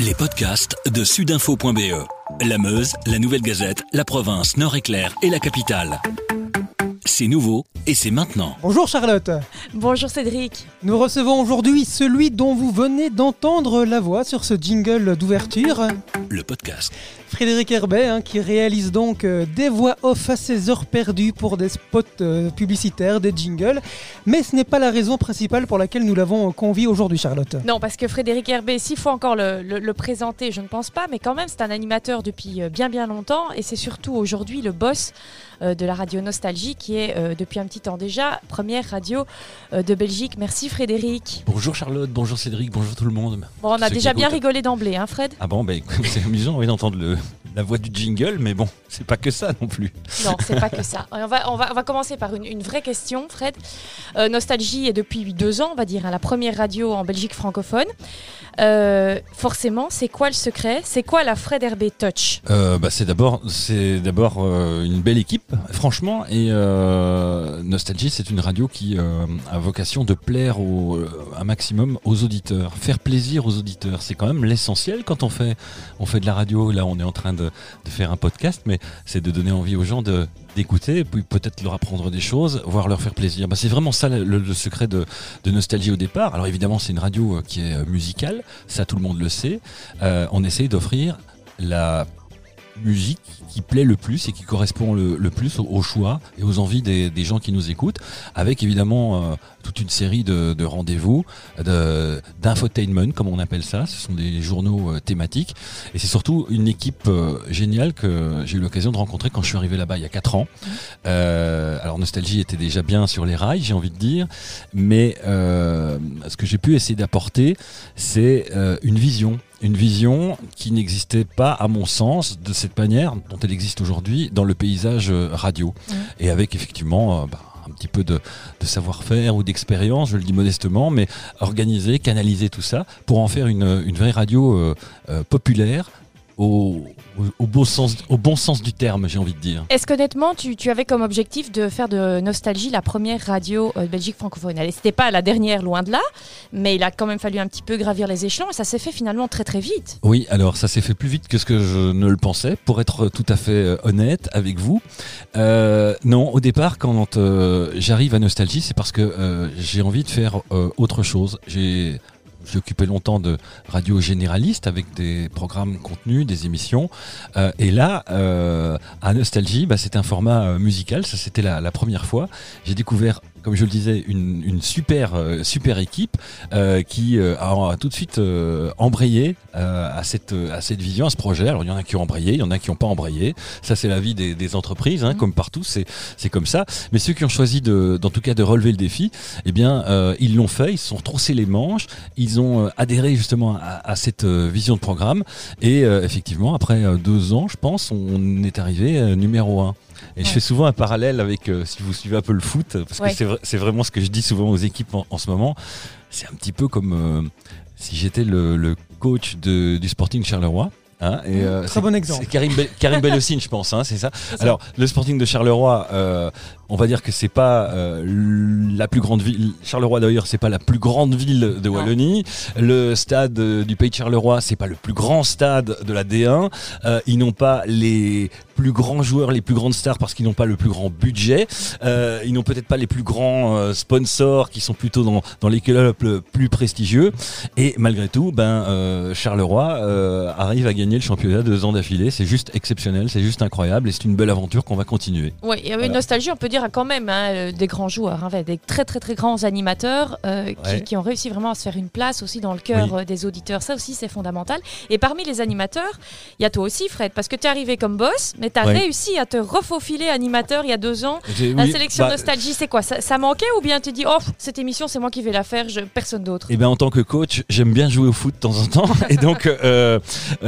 Les podcasts de sudinfo.be. La Meuse, la Nouvelle Gazette, la province, Nord-Éclair et la capitale. C'est nouveau et c'est maintenant. Bonjour Charlotte. Bonjour Cédric. Nous recevons aujourd'hui celui dont vous venez d'entendre la voix sur ce jingle d'ouverture. Le podcast. Frédéric Herbet, hein, qui réalise donc euh, des voix off à ses heures perdues pour des spots euh, publicitaires, des jingles. Mais ce n'est pas la raison principale pour laquelle nous l'avons convié aujourd'hui, Charlotte. Non, parce que Frédéric Herbet, s'il faut encore le, le- le présenter, je ne pense pas, mais quand même, c'est un animateur depuis euh, bien bien longtemps et c'est surtout aujourd'hui le boss euh, de la radio Nostalgie qui est euh, depuis un petit temps déjà première radio euh, de Belgique. Merci Frédéric. Bonjour Charlotte, bonjour Cédric, bonjour tout le monde. Bon, on a déjà bien rigolé d'emblée, hein Fred? Ah bon, bah, écoute, c'est amusant oui, d'entendre le- la voix du jingle, mais bon, c'est pas que ça non plus. Non, c'est pas que ça. On va, on va, on va commencer par une, une vraie question, Fred. Euh, Nostalgie est depuis deux ans, on va dire, hein, la première radio en Belgique francophone. Euh, forcément, c'est quoi le secret? C'est quoi la Fred Herbet Touch? Euh, bah, c'est d'abord, c'est d'abord une belle équipe, franchement, et Nostalgie, c'est une radio qui a vocation de plaire au, un maximum aux auditeurs, faire plaisir aux auditeurs. C'est quand même l'essentiel quand on fait, on fait de la radio. Là, on est en train de, de faire un podcast, mais c'est de donner envie aux gens de d'écouter, puis peut-être leur apprendre des choses, voire leur faire plaisir. Bah, c'est vraiment ça le, secret de, de Nostalgie au départ. Alors évidemment, c'est une radio euh, qui est euh, musicale, ça tout le monde le sait. Euh, on essaye d'offrir la musique qui plaît le plus et qui correspond le, plus au, au choix et aux envies des, gens qui nous écoutent, avec évidemment euh, toute une série de, de rendez-vous, de- d'infotainment comme on appelle ça. Ce sont des journaux euh, thématiques et c'est surtout une équipe euh, géniale que j'ai eu l'occasion de rencontrer quand je suis arrivé là-bas il y a 4 ans. Alors Nostalgie était déjà bien sur les rails, j'ai envie de dire, mais ce que j'ai pu essayer d'apporter, c'est une vision. Une vision qui n'existait pas, à mon sens, de cette manière dont elle existe aujourd'hui dans le paysage euh, radio. Et avec effectivement euh, bah, un petit peu de, de savoir-faire ou d'expérience, je le dis modestement, mais organiser, canaliser tout ça pour en faire une, une vraie radio euh, euh, populaire au, au, au beau sens, au bon sens du terme, j'ai envie de dire. Est-ce qu'honnêtement, tu, tu avais comme objectif de faire de Nostalgie la première radio euh, Belgique francophone? Allez, c'était pas la dernière, loin de là, mais il a quand même fallu un petit peu gravir les échelons et ça s'est fait finalement très très vite. Oui, alors ça s'est fait plus vite que ce que je ne le pensais, pour être tout à fait euh, honnête avec vous. Euh, non, au départ, quand euh, j'arrive à Nostalgie, c'est parce que j'ai envie de faire autre chose. J'ai j'ai occupé longtemps de radio généraliste avec des programmes contenus, des émissions. Euh, et là, euh, à Nostalgie, bah, c'est un format euh, musical. Ça, c'était la première fois. J'ai découvert, comme je le disais, une, une super, euh, super équipe euh, qui euh, a, a tout de suite euh, embrayé euh, à, cette, à cette vision, à ce projet. Alors, il y en a qui ont embrayé, il y en a qui n'ont pas embrayé. Ça, c'est la vie des, des entreprises, hein, Mhm. comme partout, c'est c'est comme ça. Mais ceux qui ont choisi, de, en tout cas, de relever le défi, eh bien, euh, ils l'ont fait, ils se sont troussés les manches, ils ont adhéré justement à, à cette vision de programme. Et euh, effectivement, après deux ans, je pense, on est arrivé numéro un. Et je fais souvent un parallèle avec, euh, si vous suivez un peu le foot, parce Ouais. que c'est vrai- c'est vraiment ce que je dis souvent aux équipes en, en ce moment. C'est un petit peu comme euh, si j'étais le, le coach de- du Sporting Charleroi. Hein, et, euh, Très bon exemple. Karim, Be- Karim Bellossine, je pense, hein, c'est ça. ça. Alors, le Sporting de Charleroi, euh, on va dire que c'est pas euh, la plus grande ville. Charleroi d'ailleurs, c'est pas la plus grande ville de Wallonie. Le stade euh, du Pays de Charleroi, c'est pas le plus grand stade de la D1. Euh, ils n'ont pas les plus grands joueurs, les plus grandes stars parce qu'ils n'ont pas le plus grand budget. Ils n'ont peut-être pas les plus grands sponsors qui sont plutôt dans, dans les clubs le plus prestigieux. Et malgré tout, ben Charleroi arrive à gagner le championnat deux ans d'affilée. C'est juste exceptionnel, c'est juste incroyable et c'est une belle aventure qu'on va continuer. Oui, et avec Voilà. Nostalgie, on peut dire quand même hein, euh, des grands joueurs, hein, des très très très grands animateurs euh, qui, Ouais. qui ont réussi vraiment à se faire une place aussi dans le cœur Oui. euh, des auditeurs. Ça aussi, c'est fondamental. Et parmi les animateurs, il y a toi aussi, Fred, parce que tu es arrivé comme boss, mais tu as Ouais. réussi à te refaufiler animateur il y a deux ans. La oui, sélection bah, Nostalgie, c'est quoi? Ça, ça manquait ou bien tu dis, oh, cette émission, c'est moi qui vais la faire, je, personne d'autre? Eh bien, en tant que coach, j'aime bien jouer au foot de temps en temps. Et donc, euh,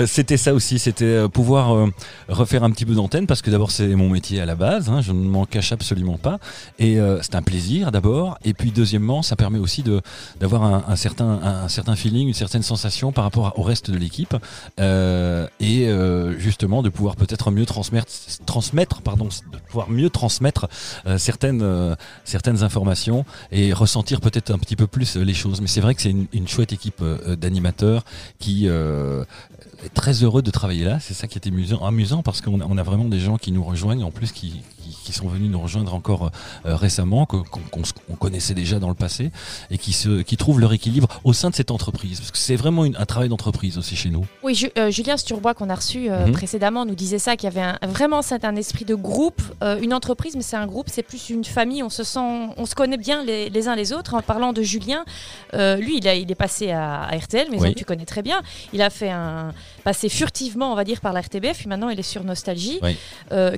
c'était ça aussi. C'était pouvoir euh, refaire un petit peu d'antenne parce que d'abord, c'est mon métier à la base. hein, je ne m'en cache absolument pas. Et euh, c'est un plaisir d'abord. Et puis, deuxièmement, ça permet aussi de d'avoir un, certain, un, certain feeling, une certaine sensation par rapport au reste de l'équipe. Euh, et euh, justement, de pouvoir peut-être mieux transmettre transmettre, pardon, de pouvoir mieux transmettre certaines, certaines informations et ressentir peut-être un petit peu plus les choses. Mais c'est vrai que c'est une, chouette équipe d'animateurs qui est très heureux de travailler là. C'est ça qui est amusant, amusant parce qu'on a, on a vraiment des gens qui nous rejoignent, en plus qui, qui, qui sont venus nous rejoindre encore euh, récemment, qu'on connaissait déjà dans le passé, et qui, se, qui trouvent leur équilibre au sein de cette entreprise. Parce que c'est vraiment une- un travail d'entreprise aussi chez nous. Oui, euh, Julien Sturbois qu'on a reçu euh, Mhm. précédemment nous disait ça, qu'il y avait un- vraiment c'est un esprit de groupe, euh, une entreprise, mais c'est un groupe, c'est plus une famille. On se sent, on se connaît bien les, les uns les autres. En parlant de Julien, lui, il, a- il est passé à, à RTL, mais Oui. tu connais très bien. Il a fait un passé furtivement, on va dire, par la RTBF. Puis maintenant, il est sur Nostalgie, Oui.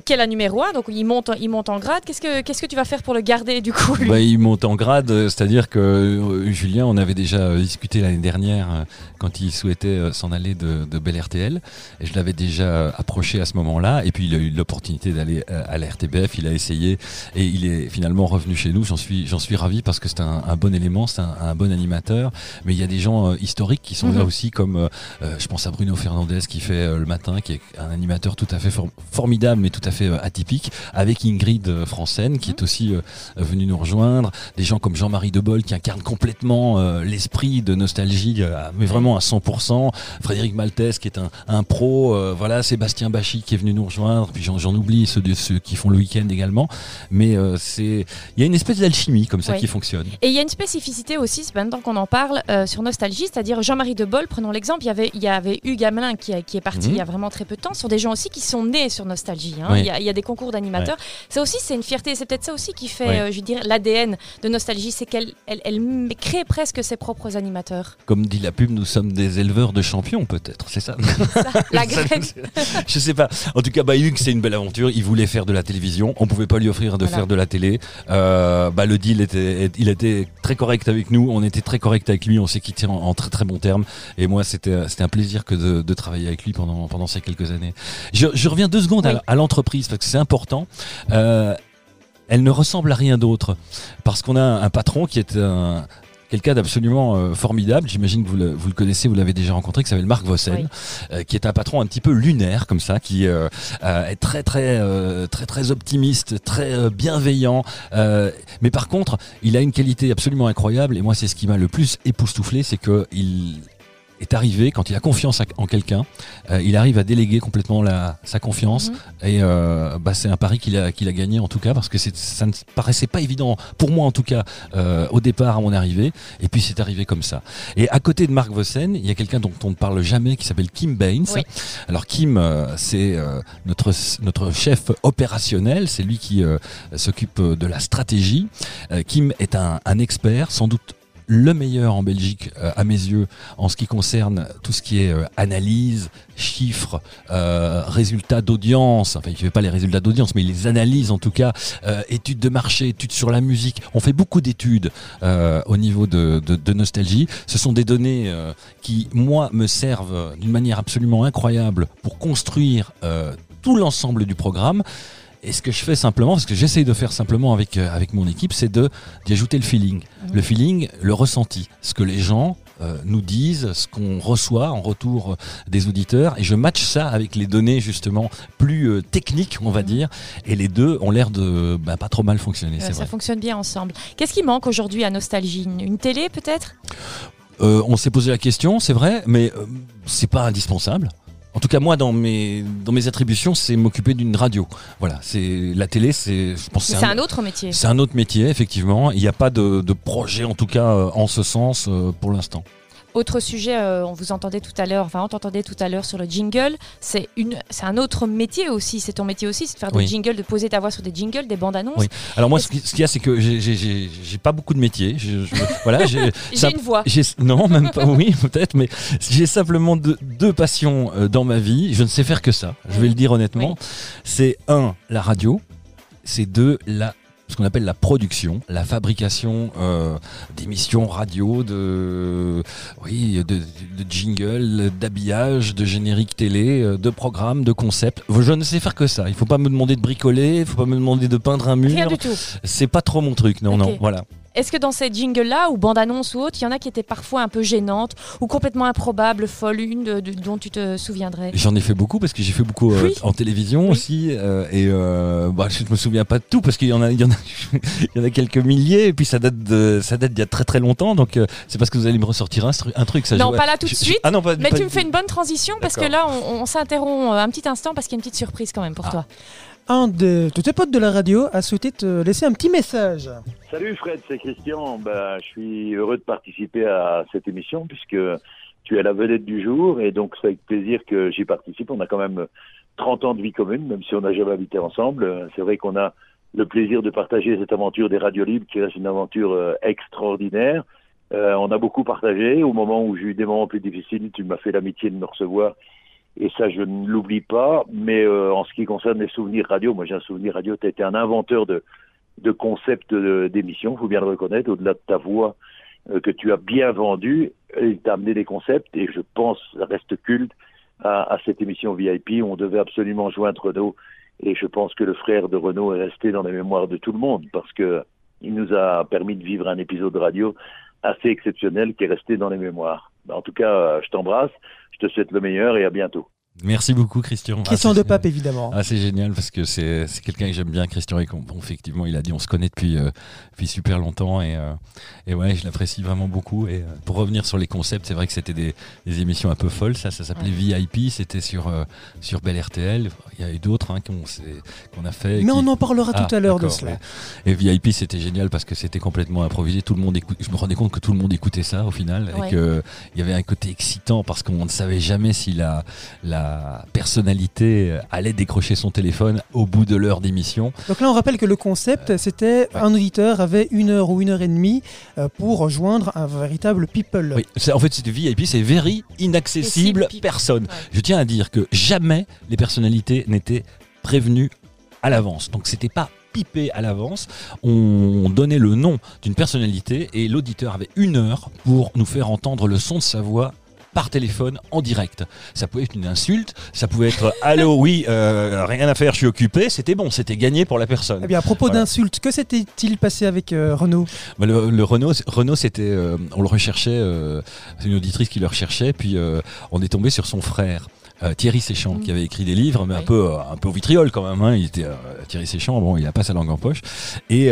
qui est la numéro 1 Donc il monte, il monte en grade. Qu'est-ce que, qu'est-ce que tu vas faire pour le garder du coup Bah, il monte en grade, euh, c'est-à-dire que euh, Julien, on avait déjà euh, discuté l'année dernière euh, quand il souhaitait euh, s'en aller de, de Bel RTL, et je l'avais déjà approché à ce moment-là, et puis il a eu l'opportunité d'aller à la RTBF, il a essayé, et il est finalement revenu chez nous. J'en suis, j'en suis ravi parce que c'est un, un bon élément, c'est un, un bon animateur, mais il y a des gens historiques qui sont là Mhm. aussi, comme je pense à Bruno Fernandez qui fait le matin, qui est un animateur tout à fait for- formidable, mais tout à fait atypique, avec Ingrid euh, Francène qui est aussi euh, venu nous rejoindre, des gens comme Jean-Marie Debol qui incarne complètement euh, l'esprit de nostalgie, mais vraiment à 100%, Frédéric Maltès qui est un, un pro, voilà, Sébastien Bachy qui est venu nous rejoindre, puis j'en, oublie ceux, de, ceux qui font le week-end également, mais c'est, il y a une espèce d'alchimie comme ça qui fonctionne. Et il y a une spécificité aussi, c'est maintenant qu'on en parle, euh, sur Nostalgie, c'est-à-dire Jean-Marie Debol, prenons l'exemple, il y avait, il y avait Hugues Gamelin qui, a- qui est parti Mhm. il y a vraiment très peu de temps, ce sont des gens aussi qui sont nés sur Nostalgie. hein. Oui. Il, y a, il y a des concours d'animateurs. Ça aussi, c'est une fierté, c'est peut-être ça aussi qui fait, Oui. euh, je dirais, l'ADN de Nostalgie, c'est qu'elle elle, elle m- crée presque ses propres animateurs. Comme dit la pub, nous sommes des éleveurs de champions peut-être, c'est ça La Ça, graine. Je sais pas. En tout cas, bah, Hugues, c'est une belle aventure. Il voulait faire de la télévision. On pouvait pas lui offrir de Voilà. faire de la télé. Euh, bah, le deal était, il était très correct avec nous. On était très correct avec lui. On s'est quitté en, en très très bons termes. Et moi, c'était, c'était un plaisir que de, de travailler avec lui pendant, pendant ces quelques années. Je, je reviens deux secondes Oui. à, à l'entreprise parce que c'est important. Euh, elle ne ressemble à rien d'autre parce qu'on a un patron qui est un, quelqu'un d'absolument euh, formidable. J'imagine que vous le, vous le connaissez, vous l'avez déjà rencontré, qui s'appelle Marc Vossen, Oui. euh, qui est un patron un petit peu lunaire comme ça, qui euh, euh, est très très euh, très très optimiste, très euh, bienveillant. euh, mais par contre, il a une qualité absolument incroyable. Et moi, c'est ce qui m'a le plus époustouflé, c'est que il est arrivé quand il a confiance en quelqu'un, euh, il arrive à déléguer complètement la, sa confiance Mhm. et euh, bah, c'est un pari qu'il a, qu'il a gagné en tout cas parce que ça ne paraissait pas évident pour moi en tout cas euh, au départ à mon arrivée et puis c'est arrivé comme ça. Et à côté de Marc Vossen, il y a quelqu'un dont on ne parle jamais qui s'appelle Kim Baines. Oui. Alors Kim, c'est notre notre chef opérationnel, c'est lui qui s'occupe de la stratégie. Kim est un, un expert, sans doute le meilleur en Belgique euh, à mes yeux en ce qui concerne tout ce qui est euh, analyse, chiffres, euh, résultats d'audience. Enfin, il fait pas les résultats d'audience, mais les analyse en tout cas. Études de marché, études sur la musique. On fait beaucoup d'études au niveau de, de, nostalgie. Ce sont des données qui, moi, me servent d'une manière absolument incroyable pour construire tout l'ensemble du programme. Et ce que je fais simplement, ce que j'essaye de faire simplement avec, euh, avec mon équipe, c'est de d'y ajouter le feeling. Le feeling, le ressenti. Ce que les gens euh, nous disent, ce qu'on reçoit en retour euh, des auditeurs. Et je match ça avec les données justement plus techniques, on va Mhm. dire. Et les deux ont l'air de bah, pas trop mal fonctionner, ça vrai. fonctionne bien ensemble. Qu'est-ce qui manque aujourd'hui à Nostalgie? Une, une télé peut-être? Euh, on s'est posé la question, c'est vrai, mais euh, c'est pas indispensable. En tout cas, moi, dans mes dans mes attributions, c'est m'occuper d'une radio. Voilà, c'est la télé, c'est je pense c'est un autre métier. C'est un autre métier, effectivement. Il n'y a pas de, de projet, en tout cas, euh, en ce sens, euh, pour l'instant. Autre sujet, euh, on vous entendait tout à l'heure, enfin on t'entendait tout à l'heure sur le jingle, c'est une, c'est un autre métier aussi, c'est ton métier aussi, c'est de faire Oui. des jingles, de poser ta voix sur des jingles, des bandes annonces. Oui. Alors moi, ce qui- ce qu'il y a, c'est que j'ai- pas beaucoup de métiers. Je- je- voilà, j'ai une voix. non, même pas. Oui, peut-être, mais j'ai simplement deux, deux passions euh, dans ma vie. Je ne sais faire que ça. Je vais le dire honnêtement. Oui. C'est un la radio. C'est deux la ce qu'on appelle la production, la fabrication euh, d'émissions radio, de oui, de, de jingles, d'habillage, de génériques télé, euh, de programmes, de concepts. Je ne sais faire que ça. Il faut pas me demander de bricoler, il faut pas me demander de peindre un mur. Rien du tout. C'est pas trop mon truc, non, non, voilà. Est-ce que dans ces jingles-là, ou bandes-annonces ou autres, il y en a qui étaient parfois un peu gênantes ou complètement improbables, folles, une de- de- dont tu te souviendrais? J'en ai fait beaucoup parce que j'ai fait beaucoup euh, Oui. en télévision Oui. aussi euh, et euh, bah, je me souviens pas de tout parce qu'il y en a il y en a il y en a quelques milliers et puis ça date de ça date d'il y a très très longtemps donc c'est parce que vous allez me ressortir un, truc ça Non, je- pas là tout de je- suite, ah non pas Mais pas tu me fais une bonne transition parce que là, on, on s'interrompt un petit instant parce qu'il y a une petite surprise quand même pour Ah. toi. Un de, de tes potes de la radio a souhaité te laisser un petit message. Salut Fred, c'est Christian. Ben, je suis heureux de participer à cette émission puisque tu es la vedette du jour et donc c'est avec plaisir que j'y participe. On a quand même 30 ans de vie commune, même si on n'a jamais habité ensemble. C'est vrai qu'on a le plaisir de partager cette aventure des radios libres qui reste une aventure euh, extraordinaire. Euh, on a beaucoup partagé. Au moment où j'ai eu des moments plus difficiles, tu m'as fait l'amitié de me recevoir. Et ça, je ne l'oublie pas. Mais euh, en ce qui concerne les souvenirs radio, moi j'ai un souvenir radio. Tu as été un inventeur de, de concepts d'émissions, faut bien le reconnaître, au-delà de ta voix euh, que tu as bien vendue, il t'a amené des concepts et je pense, reste culte à, à cette émission VIP. On devait absolument joindre Renault et je pense que le frère de Renault est resté dans les mémoires de tout le monde parce que il nous a permis de vivre un épisode radio assez exceptionnel qui est resté dans les mémoires. En tout cas, euh, je t'embrasse, je te souhaite le meilleur et à bientôt. Merci beaucoup Christian. Question Ah, de pape, évidemment. Ah, c'est génial parce que c'est c'est quelqu'un que j'aime bien, Christian. Et qu'on- bon, effectivement, il a dit on se connaît depuis, euh, depuis super longtemps. Et, euh, et ouais, je l'apprécie vraiment beaucoup. Et euh, pour revenir sur les concepts, c'est vrai que c'était des, des émissions un peu folles. Ça, ça s'appelait VIP. C'était sur, euh, sur Bel RTL. Il y a eu d'autres hein, qu'on s'est- qu'on a fait. Mais qui- on en parlera Ah, tout à l'heure de cela. ouais. Et VIP, c'était génial parce que c'était complètement improvisé. Tout le monde écoute. Je me rendais compte que tout le monde écoutait ça au final Ouais. et que il y avait un côté excitant parce qu'on ne savait jamais si la la personnalité allait décrocher son téléphone au bout de l'heure d'émission. Donc là, on rappelle que le concept, c'était un auditeur avait une heure ou une heure et demie euh, pour rejoindre un véritable people. Oui, c'est- en fait, c'était VIP, c'est very inaccessible Accessible, personne. Ouais. Je tiens à dire que jamais les personnalités n'étaient prévenues à l'avance. Donc c'était pas pipé à l'avance. On donnait le nom d'une personnalité et l'auditeur avait une heure pour nous faire entendre le son de sa voix par téléphone en direct. Ça pouvait être une insulte, ça pouvait être allô oui euh, rien à faire je suis occupé, c'était bon, c'était gagné pour la personne. Eh bien, à propos Voilà. d'insultes, que s'était-il passé avec euh, Renault Bah, le, le Renault, Renault c'était, euh, on le recherchait, euh, c'est une auditrice qui le recherchait, puis euh, on est tombé sur son frère. Euh, Thierry Séchant, Mm. qui avait écrit des livres, mais un peu, euh, un peu au vitriol quand même. Hein. Il était euh, Thierry Séchant, bon, il a pas sa langue en poche, et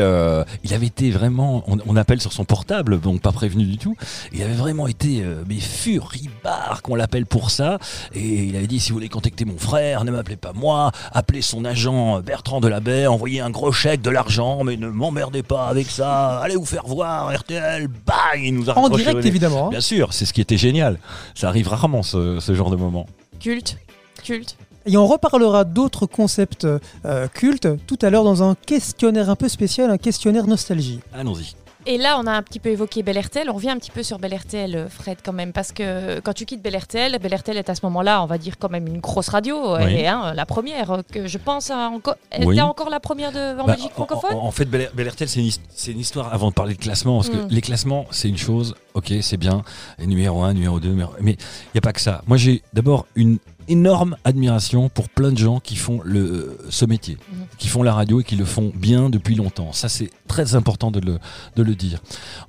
il avait été vraiment, on, on appelle sur son portable, donc pas prévenu du tout. Il avait vraiment été, mais furibard qu'on l'appelle pour ça, et il avait dit si vous voulez contacter mon frère, ne m'appelez pas moi, appelez son agent Bertrand Delabet, envoyez un gros chèque, de l'argent, mais ne m'emmerdez pas avec ça, allez vous faire voir, RTL, bang, il nous a En direct, évidemment. hein. Bien sûr, c'est ce qui était génial. Ça arrive rarement ce, ce genre de moment. Culte, culte. Et on reparlera d'autres concepts euh, cultes tout à l'heure dans un questionnaire un peu spécial, un questionnaire nostalgie. Allons-y. Et là, on a un petit peu évoqué Bel RTL. On revient un petit peu sur Bel RTL, euh, Fred, quand même, parce que quand tu quittes Bel RTL, Bel RTL est à ce moment-là, on va dire quand même une grosse radio. Elle Oui. est hein, la première, euh, que je pense, à encore. Elle Oui. était encore la première de, en Bah, Belgique francophone. En, en fait, Bel, Bel RTL, c'est une, une histoire avant de parler de classement, parce Mm. que les classements, c'est une chose, ok, c'est bien, et numéro 1, numéro 2, numéro... mais il n'y a pas que ça. Moi, j'ai d'abord une énorme admiration pour plein de gens qui font le, ce métier, Mhm. qui font la radio et qui le font bien depuis longtemps. Ça, c'est très important de le, de le dire.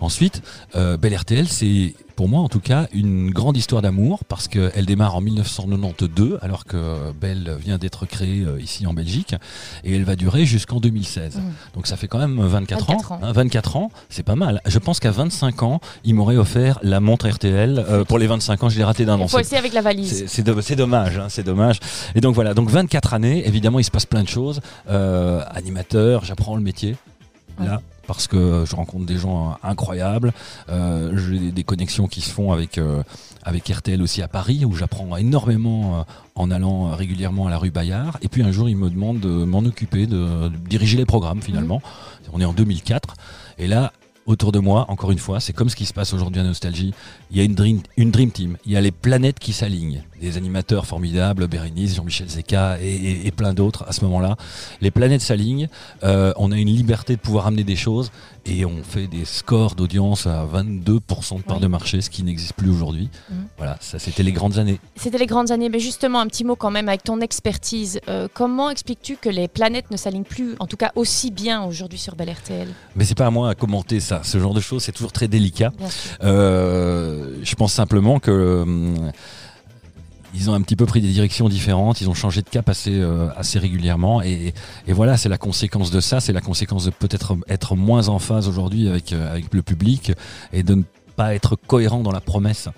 Ensuite, euh, Bel RTL, c'est pour moi en tout cas une grande histoire d'amour parce qu'elle démarre en 1992 alors que Belle vient d'être créée euh, ici en Belgique et elle va durer jusqu'en 2016. Mhm. Donc ça fait quand même 24, 24 ans. ans. hein, 24 ans, c'est pas mal. Je pense qu'à 25 ans, il m'aurait offert la montre RTL. Euh, pour les 25 ans, je l'ai raté d'un Il an. faut C'est- aussi avec la valise. c'est c'est do- c'est dommage, hein, c'est dommage. Et donc voilà, donc 24 années, évidemment, il se passe plein de choses. Euh, animateur, j'apprends le métier là parce que je rencontre des gens euh, incroyables. Euh, J'ai des- des connexions qui se font avec euh, avec RTL aussi à Paris où j'apprends énormément euh, en allant euh, régulièrement à la rue Bayard. Et puis un jour, il me demande de m'en occuper, de, de diriger les programmes finalement. On est en 2004 et là. Autour de moi, encore une fois, c'est comme ce qui se passe aujourd'hui à Nostalgie. Il y a une dream, une dream team. Il y a les planètes qui s'alignent. Des animateurs formidables, Bérénice, Jean-Michel Zeka et, et- et plein d'autres à ce moment-là. Les planètes s'alignent, euh, on a une liberté de pouvoir amener des choses et on fait des scores d'audience à 22% de part Oui. de marché, ce qui n'existe plus aujourd'hui. Mhm. Voilà, ça c'était les grandes années. C'était les grandes années, mais justement, un petit mot quand même avec ton expertise. Euh, comment expliques-tu que les planètes ne s'alignent plus, en tout cas aussi bien aujourd'hui sur Bel RTL Mais c'est pas à moi à commenter ça. Ce genre de choses, c'est toujours très délicat. Euh, je pense simplement que hum, ils ont un petit peu pris des directions différentes, ils ont changé de cap assez, euh, assez régulièrement et, et voilà, c'est la conséquence de ça, c'est la conséquence de peut-être être moins en phase aujourd'hui avec, euh, avec le public et de ne pas être cohérent dans la promesse.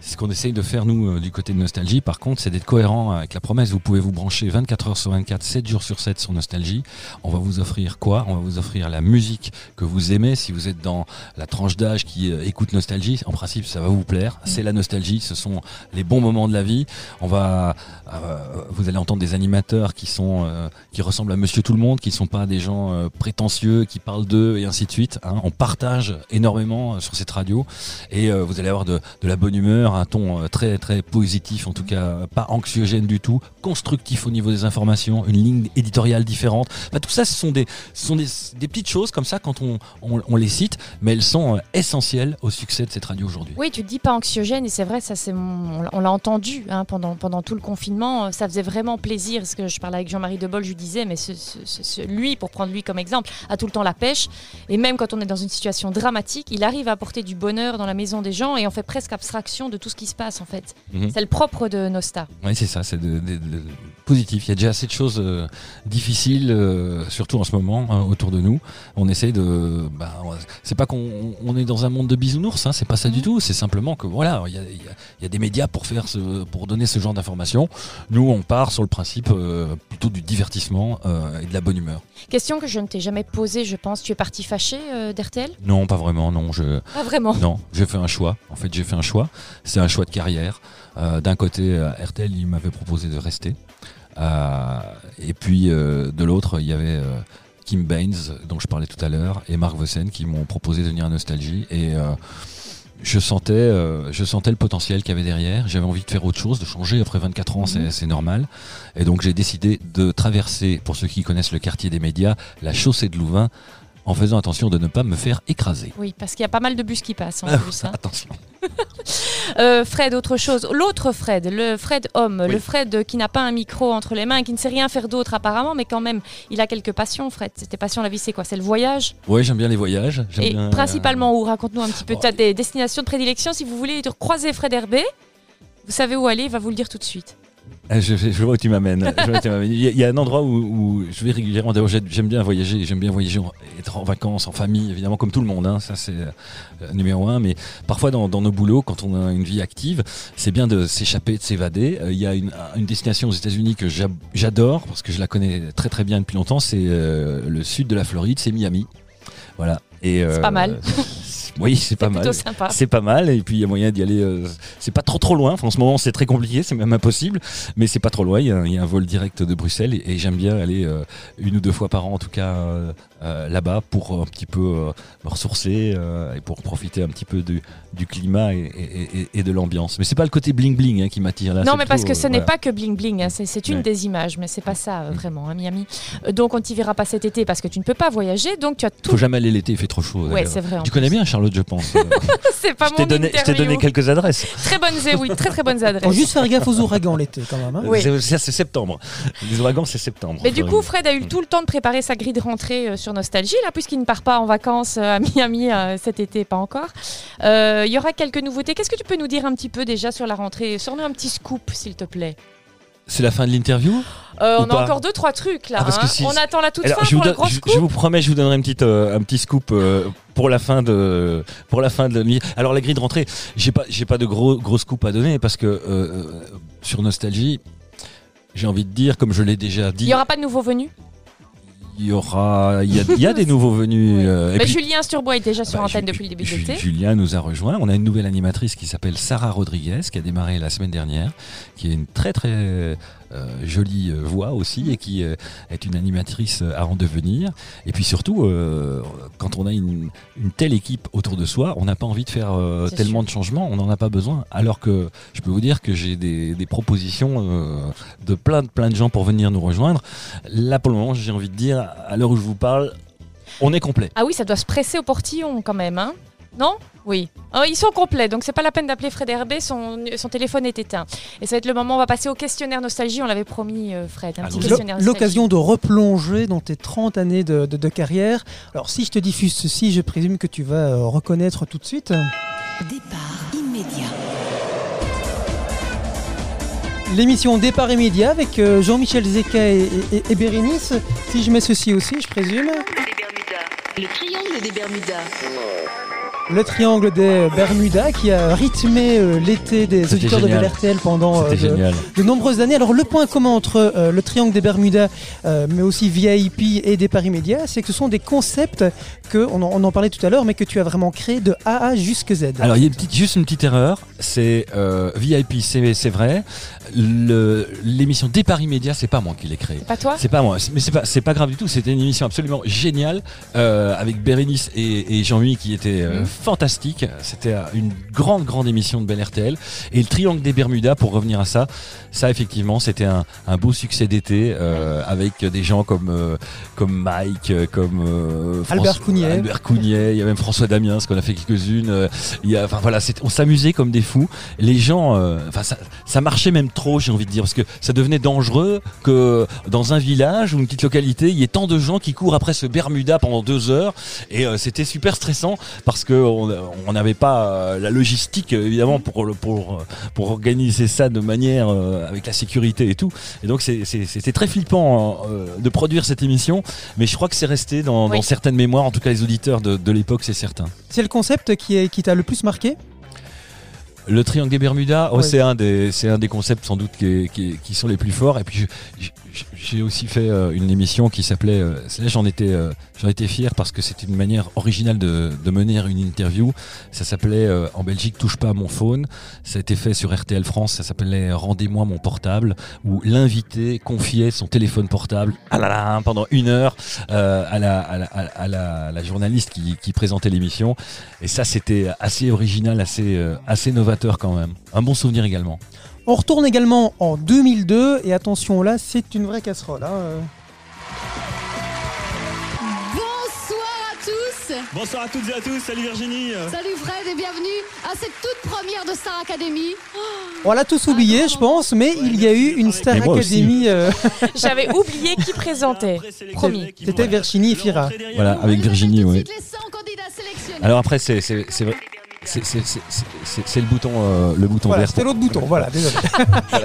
C'est ce qu'on essaye de faire nous euh, du côté de Nostalgie. Par contre, c'est d'être cohérent avec la promesse. Vous pouvez vous brancher 24 heures sur 24, 7 jours sur 7 sur Nostalgie. On va vous offrir quoi? On va vous offrir la musique que vous aimez. Si vous êtes dans la tranche d'âge qui euh, écoute Nostalgie, en principe, ça va vous plaire. C'est la nostalgie, ce sont les bons moments de la vie. On va, euh, vous allez entendre des animateurs qui sont, qui ressemblent à Monsieur Tout le Monde, qui sont pas des gens prétentieux, qui parlent d'eux et ainsi de suite. hein. On partage énormément sur cette radio et euh, vous allez avoir de, la bonne humeur, un ton euh, très très positif, en tout cas euh, pas anxiogène du tout, constructif au niveau des informations, une ligne éditoriale différente. Bah, tout ça, ce sont des, petites choses comme ça quand on, les cite, mais elles sont essentielles au succès de cette radio aujourd'hui. Oui, tu te dis pas anxiogène et c'est vrai, ça on l'a entendu hein, pendant tout le confinement, ça faisait vraiment plaisir. Parce que je parlais avec Jean-Marie Debol, je lui disais, mais lui, pour prendre lui comme exemple, a tout le temps la pêche et même quand on est dans une situation dramatique, il arrive à apporter du bonheur dans la maison des gens et on fait presque abstraction de tout ce qui se passe en fait. Mhm. C'est le propre de Nosta. Oui, c'est ça, c'est de, de- de- positif. Il y a déjà assez de choses euh, difficiles, euh, surtout en ce moment, hein, autour de nous. On essaie de. Bah, c'est pas qu'on on est dans un monde de bisounours, hein, c'est pas ça du Mhm. tout. C'est simplement que voilà, il y a, il y a- il y a des médias pour faire ce, pour donner ce genre d'informations. Nous, on part sur le principe euh, plutôt du divertissement et de la bonne humeur. Question que je ne t'ai jamais posée, je pense. Tu es parti fâché d'RTL Non, pas vraiment. Non, je. Ah vraiment Non, j'ai fait un choix. En fait, j'ai fait un choix. C'est un choix de carrière. Euh, D'un côté, euh, RTL, il m'avait proposé de rester. Euh, et puis, euh, de l'autre, il y avait euh, Kim Baines, dont je parlais tout à l'heure, et Marc Vossen, qui m'ont proposé de venir à Nostalgie. Et euh, je sentais, euh, je sentais le potentiel qu'il y avait derrière. J'avais envie de faire autre chose, de changer. Après 24 ans, c'est c'est normal. Et donc, j'ai décidé de traverser, pour ceux qui connaissent le quartier des médias, la chaussée de Louvain, en faisant attention de ne pas me faire écraser. Oui, parce qu'il y a pas mal de bus qui passent en Ah, plus. hein. Attention. Euh, Fred, autre chose. L'autre Fred, le Fred homme, Oui. le Fred qui n'a pas un micro entre les mains et qui ne sait rien faire d'autre apparemment, mais quand même, il a quelques passions, Fred. Tes passions, la vie, c'est quoi? C'est le voyage? Ouais, j'aime bien les voyages. Et bien, euh, principalement où? Raconte-nous un petit peu. Oh. Tu as des destinations de prédilection. Si vous voulez croiser Fred Herbé, vous savez où aller, il va vous le dire tout de suite. Euh, Je, vois où tu m'amènes. Il y, a- il y a un endroit où, où je vais régulièrement. D'ailleurs, j'aime bien voyager. J'aime bien voyager, en- être en vacances, en famille, évidemment, comme tout le monde. hein. Ça, c'est euh, numéro un. Mais parfois, dans, dans nos boulots, quand on a une vie active, c'est bien de s'échapper, de s'évader. Euh, Il y a une, une destination aux États-Unis que j'a- j'adore parce que je la connais très très bien depuis longtemps. C'est euh, le sud de la Floride, c'est Miami. Voilà. Et C'est pas mal. Oui, c'est pas C'est mal. plutôt sympa. C'est pas mal et puis il y a moyen d'y aller. euh, c'est pas trop trop loin. Enfin, en ce moment, c'est très compliqué, c'est même impossible, mais c'est pas trop loin. Il y, a un- il y a un vol direct de Bruxelles et, et j'aime bien aller euh, une ou deux fois par an, en tout cas euh, là-bas, pour un petit peu me ressourcer et pour profiter un petit peu du, du climat et, et- et- et de l'ambiance. Mais c'est pas le côté bling bling hein, qui m'attire là. Non, mais parce que ce n'est voilà. pas que bling bling, hein, c'est une Ouais. des images, mais c'est pas ça Mm. vraiment, hein, Miami. Donc on t'y verra pas cet été parce que tu ne peux pas voyager, donc tu as tout. Faut jamais aller l'été, il fait trop chaud. Ouais, c'est vrai. Tu connais bien Charlotte, je pense. Euh, C'est pas je t'ai mon donné, je t'ai donné interview. quelques adresses. Très bonnes, eh oui, très très bonnes Faut adresses. juste faire gaffe aux ouragans l'été quand même. hein. Oui. C'est, c'est- c'est septembre. Les ouragans, c'est septembre. Mais du coup. Fred a eu Mm. tout le temps de préparer sa grille de rentrée euh, sur Nostalgie, là, puisqu'il ne part pas en vacances euh, à Miami euh, cet été, pas encore. Euh, Il y aura quelques nouveautés. Qu'est-ce que tu peux nous dire un petit peu déjà sur la rentrée? Sors-nous un petit scoop, s'il te plaît. C'est la fin de l'interview. Euh, on a encore deux, trois trucs là. Ah, hein. si- On attend la toute Alors, fin je, vous pour le gros je- scoop. je vous promets, je vous donnerai une petite, euh, un petit scoop euh, pour la fin de pour la fin de. Alors la grille de rentrée, j'ai pas j'ai pas de gros gros scoop à donner parce que sur Nostalgie, j'ai envie de dire, comme je l'ai déjà dit, Il n'y aura pas de nouveaux venus? Il y aura il y a, il y a des nouveaux venus. Oui. euh, et Mais puis- Julien Sturbois est déjà sur bah, antenne depuis le début de l'été. Julien nous a rejoint. On a une nouvelle animatrice qui s'appelle Sarah Rodriguez, qui a démarré la semaine dernière, qui est une très très jolie euh, voix aussi et qui euh, est une animatrice à en devenir. Et puis surtout, euh, quand on a une, une telle équipe autour de soi, on n'a pas envie de faire euh, tellement sûr. de changements, on n'en a pas besoin. Alors que je peux vous dire que j'ai des, des propositions euh, de plein de plein de gens pour venir nous rejoindre. Là pour le moment, j'ai envie de dire, à l'heure où je vous parle, on est complet. Ah oui, ça doit se presser au portillon quand même, hein? Non? Oui. Oh, ils sont complets, donc c'est pas la peine d'appeler Fred Herbet, son, son téléphone est éteint. Et ça va être le moment, on va passer au questionnaire nostalgie, on l'avait promis euh, Fred, un petit questionnaire nostalgie. L'occasion de replonger dans tes 30 années de, de- de carrière. Alors si je te diffuse ceci, je présume que tu vas euh, reconnaître tout de suite. Départ immédiat. L'émission Départ immédiat avec euh, Jean-Michel Zeka et, et- et Bérénice. Si je mets ceci aussi, je présume. Le triangle des Bermudas. Le triangle des Bermudas qui a rythmé euh, l'été des auditeurs génial. de BLRTL pendant euh, de, nombreuses années. Alors le point commun entre euh, le triangle des Bermudas, mais aussi VIP et Départ immédiat, c'est que ce sont des concepts que on en, on en parlait tout à l'heure, mais que tu as vraiment créé de A à jusque Z. Alors il y a une petite, juste une petite erreur, c'est euh, VIP, c'est c'est vrai. Le- L'émission Départ immédiat, c'est pas moi qui l'ai créée. C'est pas toi C'est pas moi, mais c'est pas, c'est pas grave du tout. C'était une émission absolument géniale euh, avec Bérénice et, et Jean-Louis qui était euh, fantastique. C'était euh, une grande, grande émission de Bel RTL. Et le Triangle des Bermudas, pour revenir à ça, ça effectivement, c'était un, un beau succès d'été euh, avec des gens comme euh, comme Mike, comme euh, Albert François- Cougnet. Albert Cougnet. Il y a même François Damiens, qu'on a fait quelques-unes. Euh, il y a, enfin voilà, c'était- on s'amusait comme des fous. Les gens, euh, enfin ça, ça marchait même trop, j'ai envie de dire, parce que ça devenait dangereux que dans un village ou une petite localité, il y ait tant de gens qui courent après ce Bermuda pendant deux heures, et euh, c'était super stressant parce que on on n'avait pas euh, la logistique euh, évidemment pour le- pour pour organiser ça de manière euh, avec la sécurité et tout. Et donc c'est- c'est- c'était très flippant euh, de produire cette émission, mais je crois que c'est resté dans, Oui. dans certaines mémoires, en tout cas les auditeurs de, l'époque, c'est certain. C'est le concept qui, est, qui t'a le plus marqué? Le triangle des Bermudas, oh, Ouais. c'est un des c'est un des concepts sans doute qui, qui, qui sont les plus forts. Et puis j'ai aussi fait euh, une émission qui s'appelait. euh, là j'en étais euh, j'en étais fier parce que c'était une manière originale de, de mener une interview. Ça s'appelait euh, en Belgique touche pas à mon phone. Ça a été fait sur RTL France. Ça s'appelait Rendez-moi mon portable où l'invité confiait son téléphone portable ah là là, pendant une heure euh, à, la, à, la, à la- la journaliste qui, qui présentait l'émission. Et ça, c'était assez original, assez, euh, assez novateur quand même. Un bon souvenir également. On retourne également en 2002 et attention là, c'est une vraie casserole. hein. Bonsoir à tous Bonsoir à toutes et à tous, salut Virginie Salut Fred et bienvenue à cette toute première de Star Academy. On l'a tous oublié, je pense, mais il y a eu une Star Et. Academy. euh, J'avais oublié qui présentait. Promis. C'était Virginie Fira. Voilà, avec Virginie, oui. tout de suite les 100 candidats sélectionnés. Alors après, c'est c'est- c'est vrai- c'est- le bouton, euh, le bouton Voilà, vert. c'était l'autre bouton. Voilà, désolé.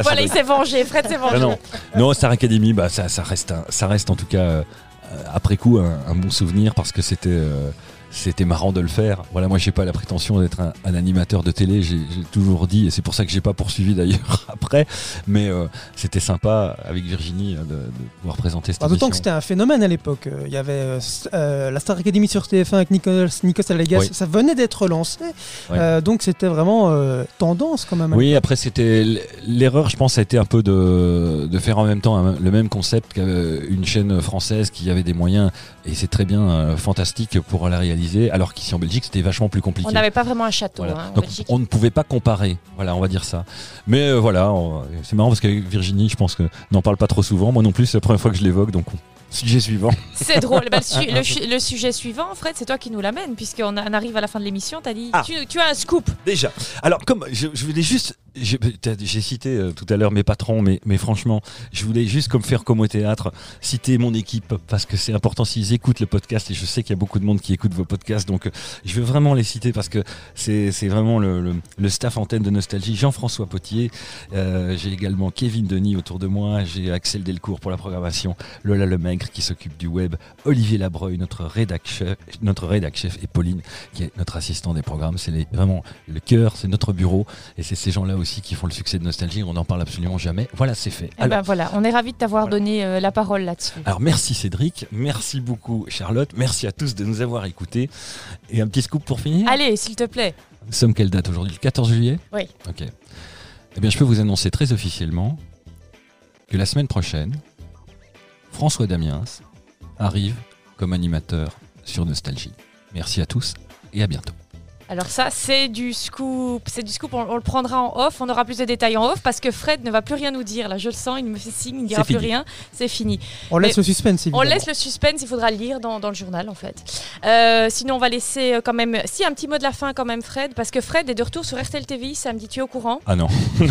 Voilà, il s'est vengé, Fred s'est vengé. Ah non, non, Star Academy, bah ça, ça reste, un- ça reste en tout cas euh, après coup un, un bon souvenir parce que c'était, euh, c'était marrant de le faire. Voilà, moi j'ai pas la prétention d'être un, un animateur de télé, j'ai toujours dit et c'est pour ça que j'ai pas poursuivi d'ailleurs après. Mais euh, c'était sympa avec Virginie euh, de, de pouvoir présenter cette Ah, D'autant que c'était un phénomène à l'époque. Euh, Il y avait euh, la Star Academy sur TF1 avec Nikos, Nikos Aliagas. Oui. Ça venait d'être lancé. Oui. Euh, donc c'était vraiment tendance quand même. Oui, après c'était l'erreur, je pense, a été un peu de, de faire en même temps un- le même concept qu'une chaîne française qui avait des moyens et c'est très bien fantastique pour la alors qu'ici en Belgique c'était vachement plus compliqué. On n'avait pas vraiment un château Voilà. hein, en Donc Belgique. on ne pouvait pas comparer. Voilà, on va dire ça. Mais euh, voilà, on- c'est marrant parce qu'avec Virginie, je pense que n'en parle pas trop souvent. Moi non plus, c'est la première fois que je l'évoque, donc on- sujet suivant. C'est drôle. Bah, le, su- le su- le sujet suivant, Fred, c'est toi qui nous l'amène, puisqu'on arrive à la fin de l'émission. Tu as dit Ah. tu, tu as un scoop. Déjà. Alors, comme je, je voulais juste. J'ai t'as- j'ai cité euh, tout à l'heure mes patrons, mais, mais franchement, je voulais juste comme faire comme au théâtre, citer mon équipe parce que c'est important s'ils écoutent le podcast et je sais qu'il y a beaucoup de monde qui écoute vos podcasts, donc euh, je veux vraiment les citer parce que c'est vraiment le, le- le staff antenne de Nostalgie. Jean-François Potier, euh, j'ai également Kevin Denis autour de moi, j'ai Axel Delcourt pour la programmation, Lola Lemaigre qui s'occupe du web, Olivier Labreuil, notre rédac chef, notre rédac chef et Pauline qui est notre assistant des programmes. C'est vraiment le cœur, c'est notre bureau et c'est ces gens-là aussi qui font le succès de Nostalgie. On n'en parle absolument jamais. Voilà, c'est fait. Eh Alors, ben voilà, on est ravis de t'avoir Voilà. donné euh, la parole là-dessus. alors, merci Cédric, merci beaucoup Charlotte, merci à tous de nous avoir écoutés. Et un petit scoop pour finir. Allez, s'il te plaît. Nous sommes quelle date aujourd'hui Le 14 juillet? Oui. Ok. Eh bien, je peux vous annoncer très officiellement que la semaine prochaine, François Damiens arrive comme animateur sur Nostalgie. Merci à tous et à bientôt. Alors ça, c'est du scoop. C'est du scoop. On, on le prendra en off. On aura plus de détails en off parce que Fred ne va plus rien nous dire. Là, je le sens. Il me fait signe. Il ne dira plus rien. C'est fini. On laisse le suspense, On laisse le suspense. Il faudra le lire dans, dans le journal, en fait. Euh, sinon, on va laisser euh, quand même. Si un petit mot de la fin, quand même, Fred, parce que Fred est de retour sur RTL TVI samedi. Tu es au courant? Ah non.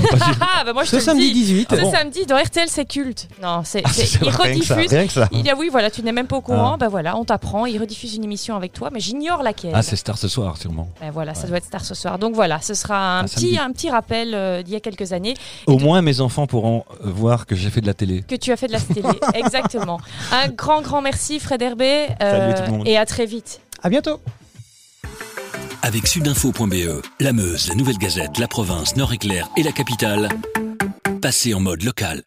Ah, bah moi je te Ce le samedi dis. 18. Ce Ah bon samedi dans RTL, c'est culte. Non, c'est Ah, il vrai, rien que ça, rediffuse. rien que ça. Il y a oui, voilà, tu n'es même pas au courant. Ah. Ben voilà, on t'apprend. Il rediffuse une émission avec toi, mais j'ignore laquelle. Ah, c'est Star ce soir, sûrement. Ben voilà, ça doit être Star ce soir. Donc voilà, ce sera un, Un petit, samedi. un petit rappel euh, d'il y a quelques années Au moins, mes enfants pourront euh, voir que j'ai fait de la télé. que tu as fait de la télé. Exactement. Un grand, grand merci, Fred Herbé. Salut tout le monde. Et à très vite. À bientôt. Avec sudinfo.be, la Meuse, la Nouvelle Gazette, la province, Nord-Éclair et la capitale, passez en mode local.